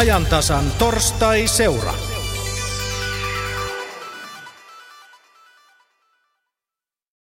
ajantasan torstai-seura.